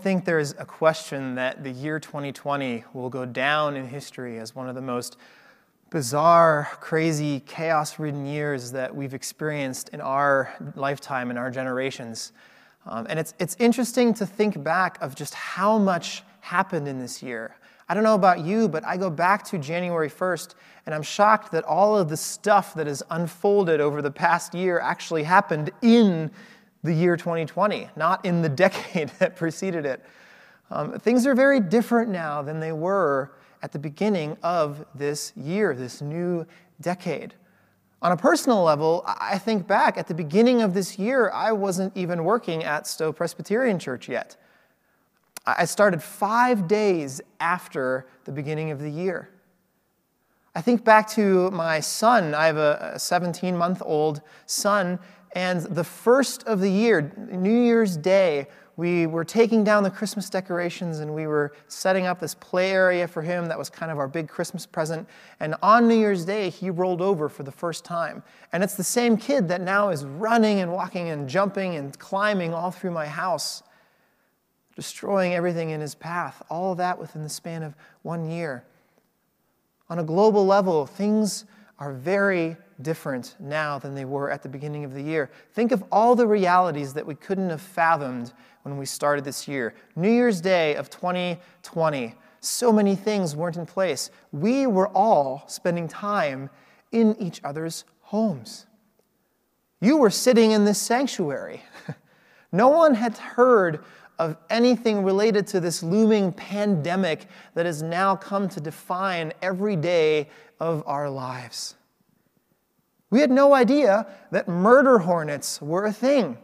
think there is a question that the year 2020 will go down in history as one of the most bizarre, crazy, chaos ridden years that we've experienced in our lifetime, in our generations. Um, and it's, it's interesting to think back of just how much happened in this year. I don't know about you, but I go back to January 1st and I'm shocked that all of the stuff that has unfolded over the past year actually happened in the year 2020, not in the decade that preceded it. Um, things are very different now than they were at the beginning of this year, this new decade. On a personal level, I think back at the beginning of this year, I wasn't even working at Stow Presbyterian Church yet. I started five days after the beginning of the year. I think back to my son. I have a 17 month old son, and the first of the year, New Year's Day, we were taking down the Christmas decorations and we were setting up this play area for him. That was kind of our big Christmas present. And on New Year's Day, he rolled over for the first time. And it's the same kid that now is running and walking and jumping and climbing all through my house destroying everything in his path. All of that within the span of one year. On a global level, things are very different now than they were at the beginning of the year. Think of all the realities that we couldn't have fathomed when we started this year. New Year's Day of 2020, so many things weren't in place. We were all spending time in each other's homes. You were sitting in this sanctuary. no one had heard of anything related to this looming pandemic that has now come to define every day of our lives. We had no idea that murder hornets were a thing.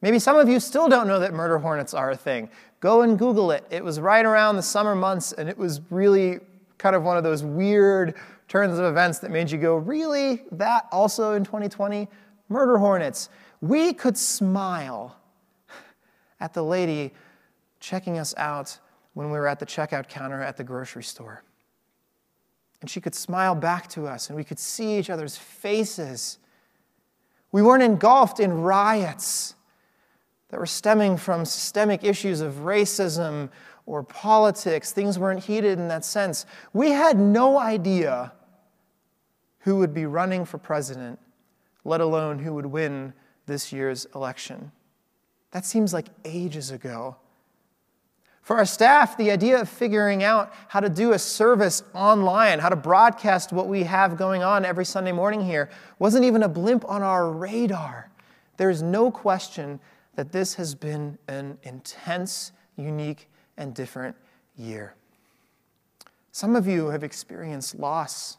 Maybe some of you still don't know that murder hornets are a thing. Go and Google it. It was right around the summer months, and it was really kind of one of those weird turns of events that made you go, Really? That also in 2020? Murder hornets. We could smile at the lady checking us out when we were at the checkout counter at the grocery store. And she could smile back to us, and we could see each other's faces. We weren't engulfed in riots that were stemming from systemic issues of racism or politics. Things weren't heated in that sense. We had no idea who would be running for president, let alone who would win this year's election. That seems like ages ago. For our staff, the idea of figuring out how to do a service online, how to broadcast what we have going on every Sunday morning here, wasn't even a blimp on our radar. There's no question that this has been an intense, unique, and different year. Some of you have experienced loss.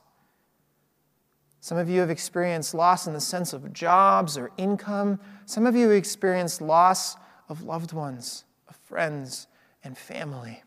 Some of you have experienced loss in the sense of jobs or income. Some of you have experienced loss of loved ones, of friends, and family.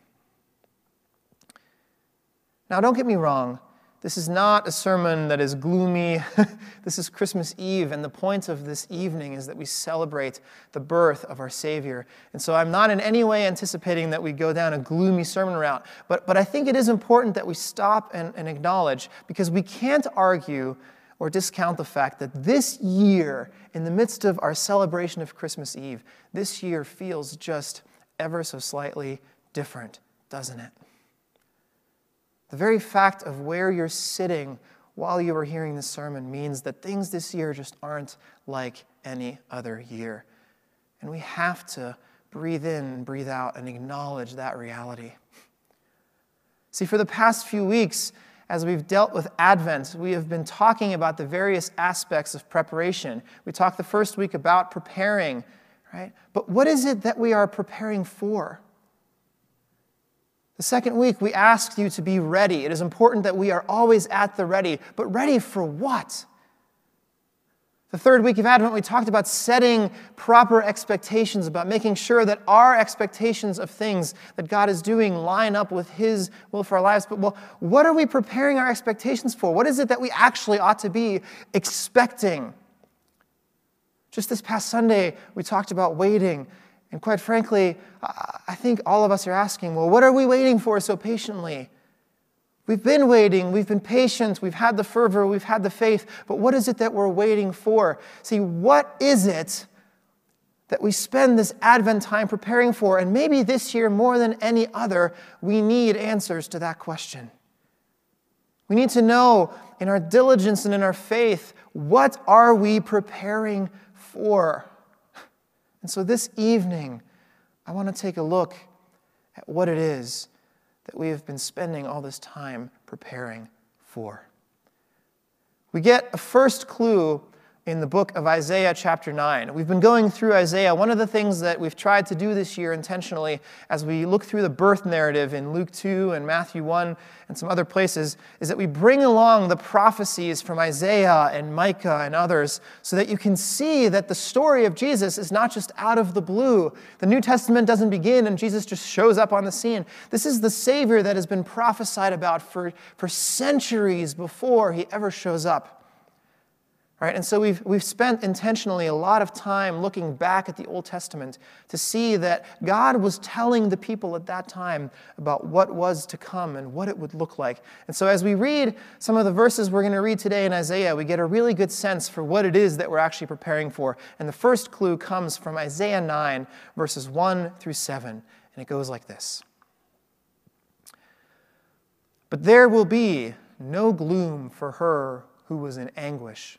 Now, don't get me wrong. This is not a sermon that is gloomy. this is Christmas Eve, and the point of this evening is that we celebrate the birth of our Savior. And so I'm not in any way anticipating that we go down a gloomy sermon route, but, but I think it is important that we stop and, and acknowledge because we can't argue or discount the fact that this year, in the midst of our celebration of Christmas Eve, this year feels just ever so slightly different, doesn't it? The very fact of where you're sitting while you are hearing the sermon means that things this year just aren't like any other year. And we have to breathe in breathe out and acknowledge that reality. See, for the past few weeks, as we've dealt with Advent, we have been talking about the various aspects of preparation. We talked the first week about preparing, right? But what is it that we are preparing for? The second week, we asked you to be ready. It is important that we are always at the ready, but ready for what? The third week of Advent, we talked about setting proper expectations, about making sure that our expectations of things that God is doing line up with His will for our lives. But, well, what are we preparing our expectations for? What is it that we actually ought to be expecting? Just this past Sunday, we talked about waiting and quite frankly, I think all of us are asking, well, what are we waiting for so patiently? We've been waiting, we've been patient, we've had the fervor, we've had the faith, but what is it that we're waiting for? See, what is it that we spend this Advent time preparing for? And maybe this year, more than any other, we need answers to that question. We need to know in our diligence and in our faith, what are we preparing for? And so this evening, I want to take a look at what it is that we have been spending all this time preparing for. We get a first clue in the book of Isaiah, chapter 9. We've been going through Isaiah. One of the things that we've tried to do this year intentionally as we look through the birth narrative in Luke 2 and Matthew 1 and some other places is that we bring along the prophecies from Isaiah and Micah and others so that you can see that the story of Jesus is not just out of the blue. The New Testament doesn't begin and Jesus just shows up on the scene. This is the Savior that has been prophesied about for, for centuries before he ever shows up. Right? And so we've, we've spent intentionally a lot of time looking back at the Old Testament to see that God was telling the people at that time about what was to come and what it would look like. And so as we read some of the verses we're going to read today in Isaiah, we get a really good sense for what it is that we're actually preparing for. And the first clue comes from Isaiah 9, verses 1 through 7. And it goes like this But there will be no gloom for her who was in anguish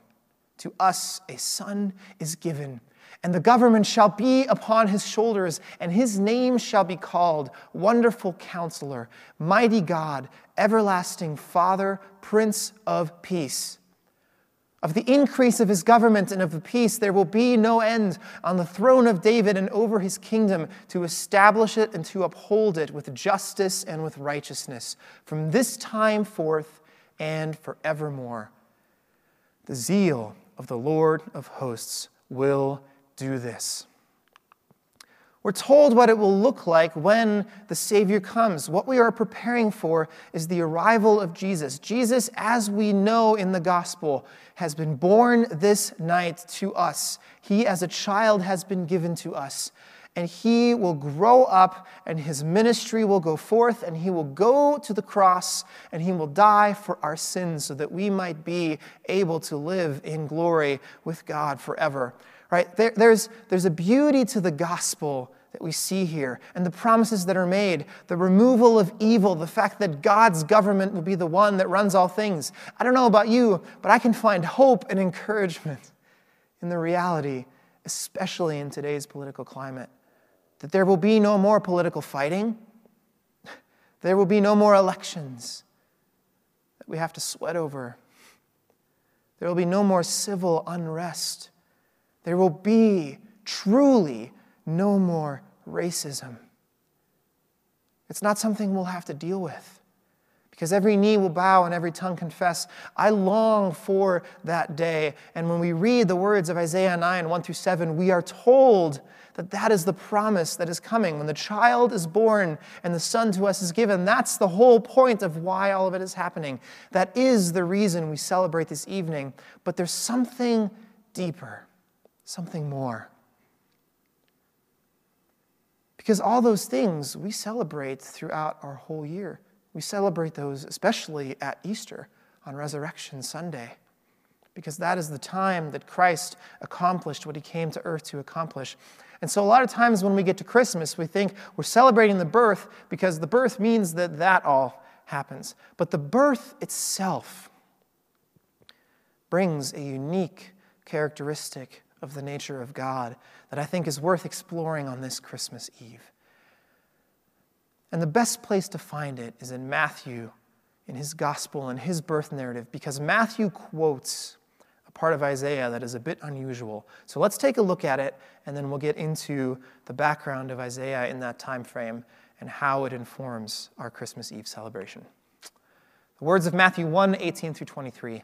to us a son is given and the government shall be upon his shoulders, and his name shall be called Wonderful Counselor, Mighty God, Everlasting Father, Prince of Peace. Of the increase of his government and of the peace, there will be no end on the throne of David and over his kingdom to establish it and to uphold it with justice and with righteousness from this time forth and forevermore. The zeal of the Lord of hosts will do this. We're told what it will look like when the Savior comes. What we are preparing for is the arrival of Jesus. Jesus, as we know in the gospel, has been born this night to us. He, as a child, has been given to us. And he will grow up, and his ministry will go forth, and he will go to the cross, and he will die for our sins so that we might be able to live in glory with God forever right? There, there's, there's a beauty to the gospel that we see here and the promises that are made, the removal of evil, the fact that God's government will be the one that runs all things. I don't know about you, but I can find hope and encouragement in the reality, especially in today's political climate, that there will be no more political fighting, there will be no more elections that we have to sweat over, there will be no more civil unrest there will be truly no more racism. It's not something we'll have to deal with because every knee will bow and every tongue confess. I long for that day. And when we read the words of Isaiah 9, 1 through 7, we are told that that is the promise that is coming. When the child is born and the son to us is given, that's the whole point of why all of it is happening. That is the reason we celebrate this evening. But there's something deeper something more. Because all those things we celebrate throughout our whole year. We celebrate those especially at Easter on Resurrection Sunday, because that is the time that Christ accomplished what he came to earth to accomplish. And so, a lot of times when we get to Christmas, we think we're celebrating the birth because the birth means that that all happens. But the birth itself brings a unique characteristic of the nature of God that I think is worth exploring on this Christmas Eve. And the best place to find it is in Matthew, in his gospel and his birth narrative, because Matthew quotes a part of Isaiah that is a bit unusual. So let's take a look at it, and then we'll get into the background of Isaiah in that time frame and how it informs our Christmas Eve celebration. The words of Matthew 1 18 through 23.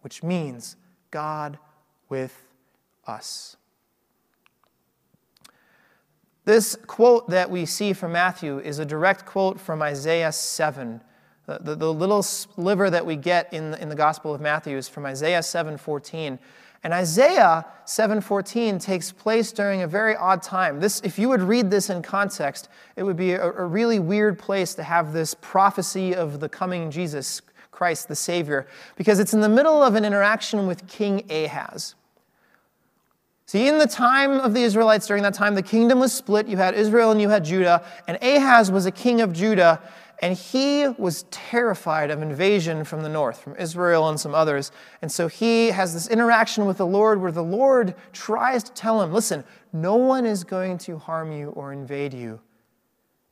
which means God with us. This quote that we see from Matthew is a direct quote from Isaiah 7. The, the, the, little sliver that we get in the, in the Gospel of Matthew is from Isaiah 7:14. And Isaiah 7:14 takes place during a very odd time. This, if you would read this in context, it would be a, a really weird place to have this prophecy of the coming Jesus Christ the Savior, because it's in the middle of an interaction with King Ahaz. See, in the time of the Israelites, during that time, the kingdom was split. You had Israel and you had Judah, and Ahaz was a king of Judah, and he was terrified of invasion from the north, from Israel and some others. And so he has this interaction with the Lord where the Lord tries to tell him, listen, no one is going to harm you or invade you.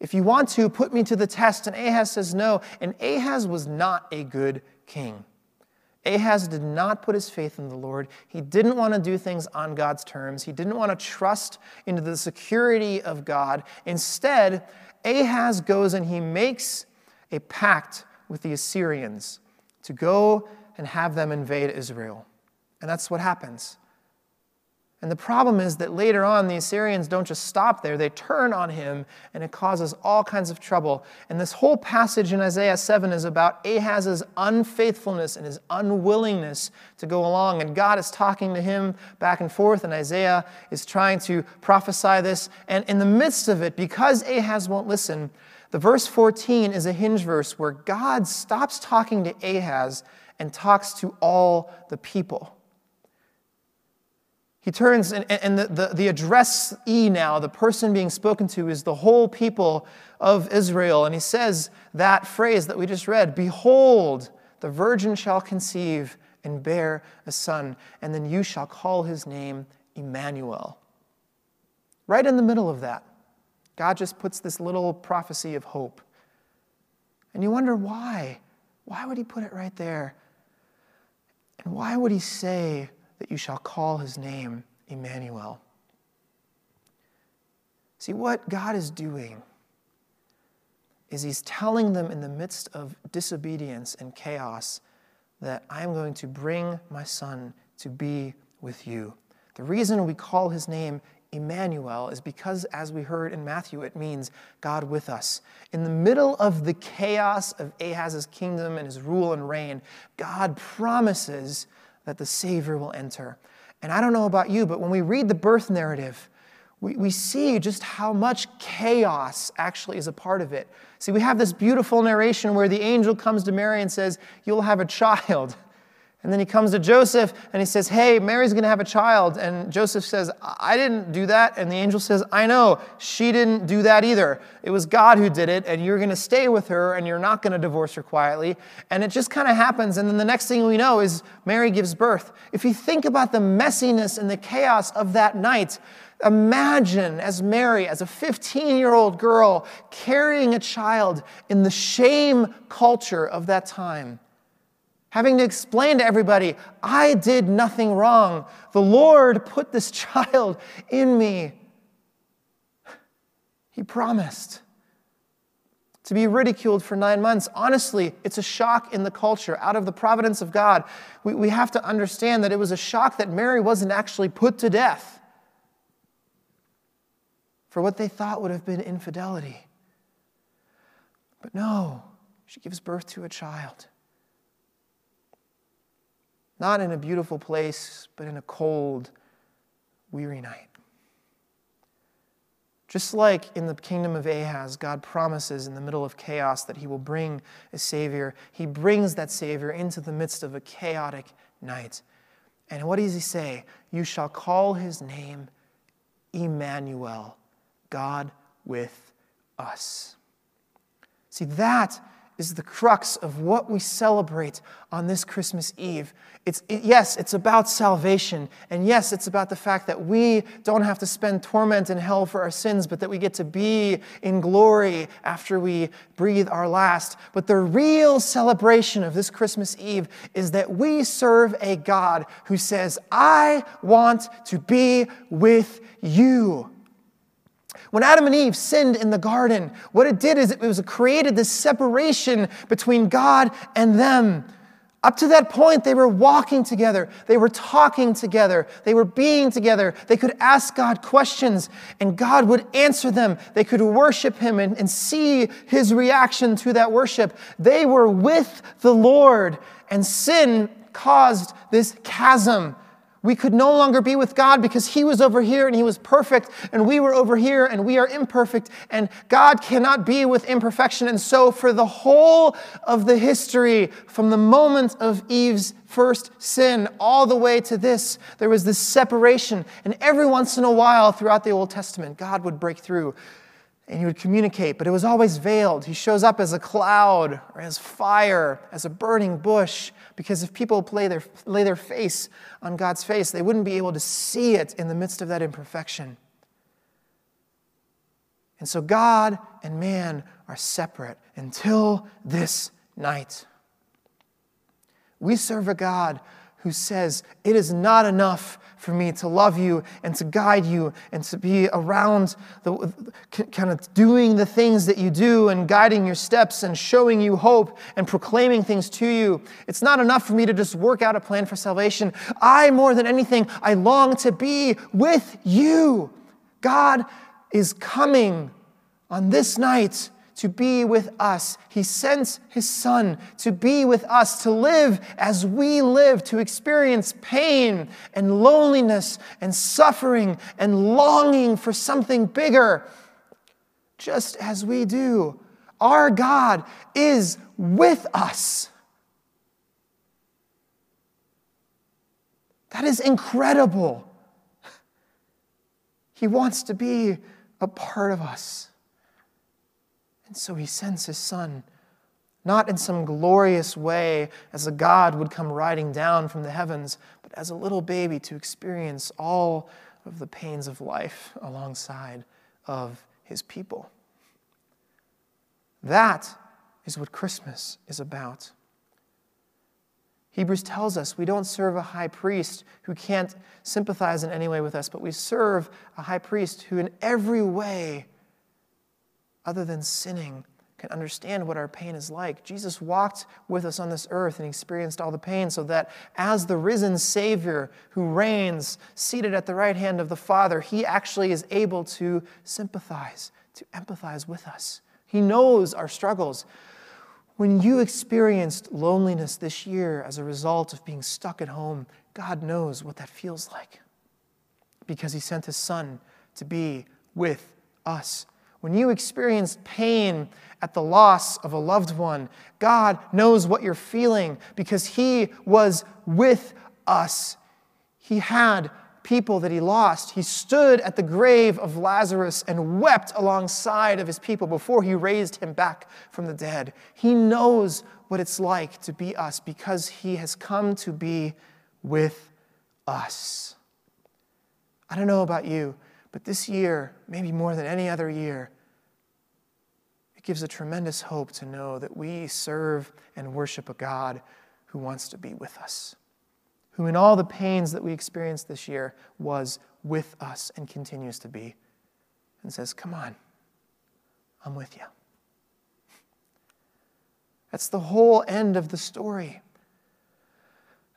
If you want to, put me to the test. And Ahaz says no. And Ahaz was not a good king. Ahaz did not put his faith in the Lord. He didn't want to do things on God's terms. He didn't want to trust into the security of God. Instead, Ahaz goes and he makes a pact with the Assyrians to go and have them invade Israel. And that's what happens. And the problem is that later on, the Assyrians don't just stop there, they turn on him, and it causes all kinds of trouble. And this whole passage in Isaiah 7 is about Ahaz's unfaithfulness and his unwillingness to go along. And God is talking to him back and forth, and Isaiah is trying to prophesy this. And in the midst of it, because Ahaz won't listen, the verse 14 is a hinge verse where God stops talking to Ahaz and talks to all the people. He turns, and, and the, the, the address E now, the person being spoken to, is the whole people of Israel. And he says that phrase that we just read Behold, the virgin shall conceive and bear a son, and then you shall call his name Emmanuel. Right in the middle of that, God just puts this little prophecy of hope. And you wonder why? Why would he put it right there? And why would he say, that you shall call his name Emmanuel. See, what God is doing is he's telling them in the midst of disobedience and chaos that I'm going to bring my son to be with you. The reason we call his name Emmanuel is because, as we heard in Matthew, it means God with us. In the middle of the chaos of Ahaz's kingdom and his rule and reign, God promises that the Savior will enter. And I don't know about you, but when we read the birth narrative, we, we see just how much chaos actually is a part of it. See, we have this beautiful narration where the angel comes to Mary and says, You'll have a child. And then he comes to Joseph and he says, Hey, Mary's going to have a child. And Joseph says, I didn't do that. And the angel says, I know, she didn't do that either. It was God who did it, and you're going to stay with her and you're not going to divorce her quietly. And it just kind of happens. And then the next thing we know is Mary gives birth. If you think about the messiness and the chaos of that night, Imagine as Mary, as a 15 year old girl, carrying a child in the shame culture of that time having to explain to everybody, I did nothing wrong. The Lord put this child in me. He promised to be ridiculed for nine months. Honestly, it's a shock in the culture. Out of the providence of God, we, we have to understand that it was a shock that Mary wasn't actually put to death for what they thought would have been infidelity. But no, she gives birth to a child. Not in a beautiful place, but in a cold, weary night. Just like in the kingdom of Ahaz, God promises in the middle of chaos that he will bring a Savior. He brings that Savior into the midst of a chaotic night. And what does he say? You shall call his name Emmanuel, God with us. See, that is the crux of what we celebrate on this Christmas Eve. It's, it, yes, it's about salvation. And yes, it's about the fact that we don't have to spend torment in hell for our sins, but that we get to be in glory after we breathe our last. But the real celebration of this Christmas Eve is that we serve a God who says, I want to be with you. When Adam and Eve sinned in the garden, what it did is it was created this separation between God and them. Up to that point, they were walking together. They were talking together. They were being together. They could ask God questions, and God would answer them. They could worship Him and, and see His reaction to that worship. They were with the Lord, and sin caused this chasm we could no longer be with God because He was over here and He was perfect, and we were over here and we are imperfect, and God cannot be with imperfection. And so, for the whole of the history, from the moment of Eve's first sin all the way to this, there was this separation. And every once in a while throughout the Old Testament, God would break through and he would communicate, but it was always veiled. He shows up as a cloud or as fire, as a burning bush, because if people lay their, lay their face on God's face, they wouldn't be able to see it in the midst of that imperfection. And so God and man are separate until this night. We serve a God who says, It is not enough for me to love you and to guide you and to be around the kind of doing the things that you do and guiding your steps and showing you hope and proclaiming things to you. It's not enough for me to just work out a plan for salvation. I, more than anything, I long to be with you. God is coming on this night to be with us. He sends his son to be with us, to live as we live, to experience pain and loneliness and suffering and longing for something bigger, just as we do. Our God is with us. That is incredible. He wants to be a part of us. And so he sends his son, not in some glorious way as a God would come riding down from the heavens, but as a little baby to experience all of the pains of life alongside of his people. That is what Christmas is about. Hebrews tells us we don't serve a high priest who can't sympathize in any way with us, but we serve a high priest who, in every way, other than sinning can understand what our pain is like. Jesus walked with us on this earth and experienced all the pain so that as the risen Savior who reigns seated at the right hand of the Father, he actually is able to sympathize, to empathize with us. He knows our struggles. When you experienced loneliness this year as a result of being stuck at home, God knows what that feels like because he sent his Son to be with us when you experience pain at the loss of a loved one, God knows what you're feeling because He was with us. He had people that He lost. He stood at the grave of Lazarus and wept alongside of His people before He raised him back from the dead. He knows what it's like to be us because He has come to be with us. I don't know about you. But this year, maybe more than any other year, it gives a tremendous hope to know that we serve and worship a God who wants to be with us, who, in all the pains that we experienced this year, was with us and continues to be, and says, Come on, I'm with you. That's the whole end of the story.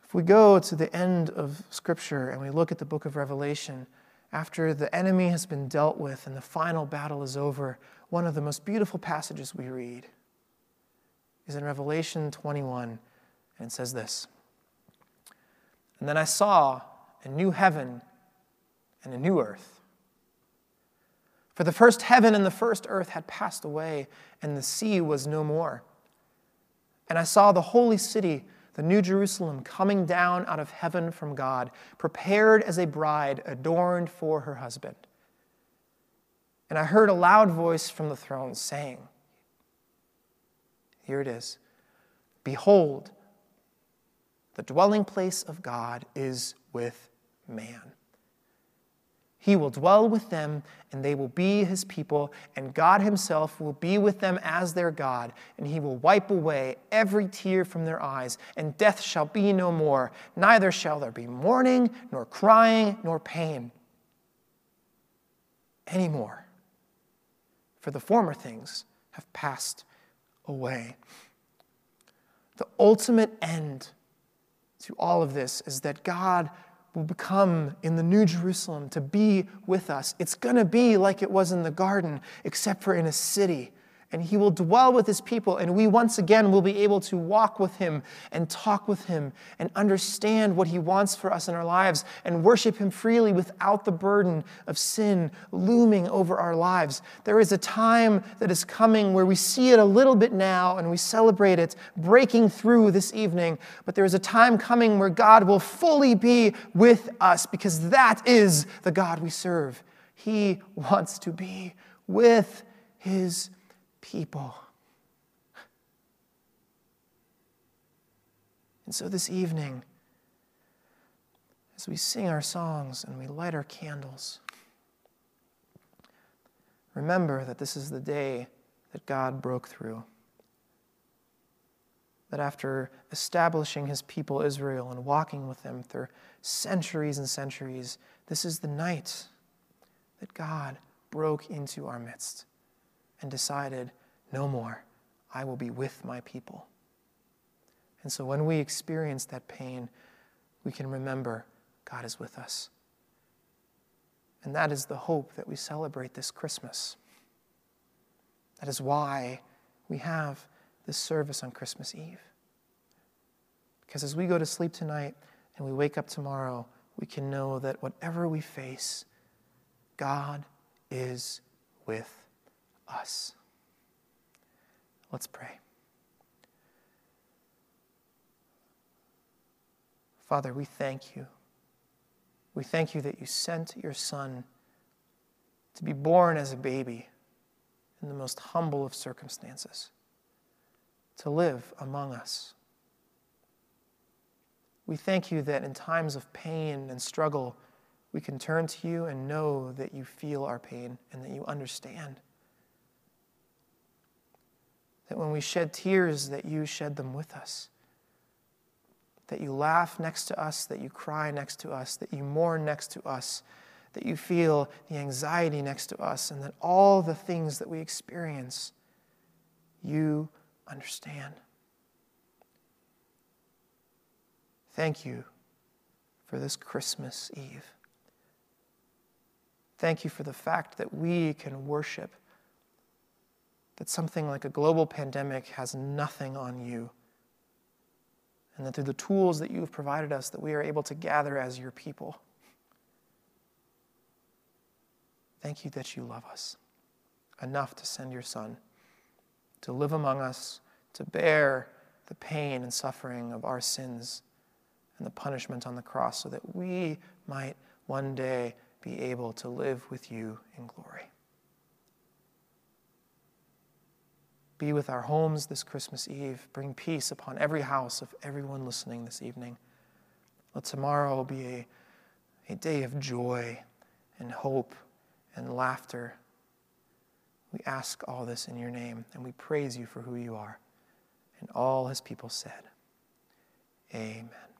If we go to the end of Scripture and we look at the book of Revelation, after the enemy has been dealt with and the final battle is over, one of the most beautiful passages we read is in Revelation 21, and it says this And then I saw a new heaven and a new earth. For the first heaven and the first earth had passed away, and the sea was no more. And I saw the holy city, the New Jerusalem, coming down out of heaven from God, prepared as a bride adorned for her husband. And I heard a loud voice from the throne saying, Here it is Behold, the dwelling place of God is with man. He will dwell with them, and they will be his people, and God himself will be with them as their God, and he will wipe away every tear from their eyes, and death shall be no more. Neither shall there be mourning, nor crying, nor pain anymore, for the former things have passed away. The ultimate end to all of this is that God will become in the New Jerusalem to be with us. It's going to be like it was in the garden, except for in a city and he will dwell with his people, and we once again will be able to walk with him and talk with him and understand what he wants for us in our lives and worship him freely without the burden of sin looming over our lives. There is a time that is coming where we see it a little bit now and we celebrate it breaking through this evening, but there is a time coming where God will fully be with us because that is the God we serve. He wants to be with his people. And so this evening, as we sing our songs and we light our candles, remember that this is the day that God broke through. That after establishing his people Israel and walking with them through centuries and centuries, this is the night that God broke into our midst and decided, no more, I will be with my people. And so when we experience that pain, we can remember God is with us. And that is the hope that we celebrate this Christmas. That is why we have this service on Christmas Eve. Because as we go to sleep tonight and we wake up tomorrow, we can know that whatever we face, God is with us. Let's pray. Father, we thank you. We thank you that you sent your Son to be born as a baby in the most humble of circumstances, to live among us. We thank you that in times of pain and struggle, we can turn to you and know that you feel our pain and that you understand that when we shed tears, that you shed them with us. That you laugh next to us, that you cry next to us, that you mourn next to us, that you feel the anxiety next to us, and that all the things that we experience, you understand. Thank you for this Christmas Eve. Thank you for the fact that we can worship that something like a global pandemic has nothing on you. And that through the tools that you have provided us, that we are able to gather as your people. Thank you that you love us enough to send your Son to live among us, to bear the pain and suffering of our sins and the punishment on the cross, so that we might one day be able to live with you in glory. Be with our homes this Christmas Eve. Bring peace upon every house of everyone listening this evening. Let tomorrow be a, a day of joy and hope and laughter. We ask all this in your name, and we praise you for who you are. And all his people said, Amen.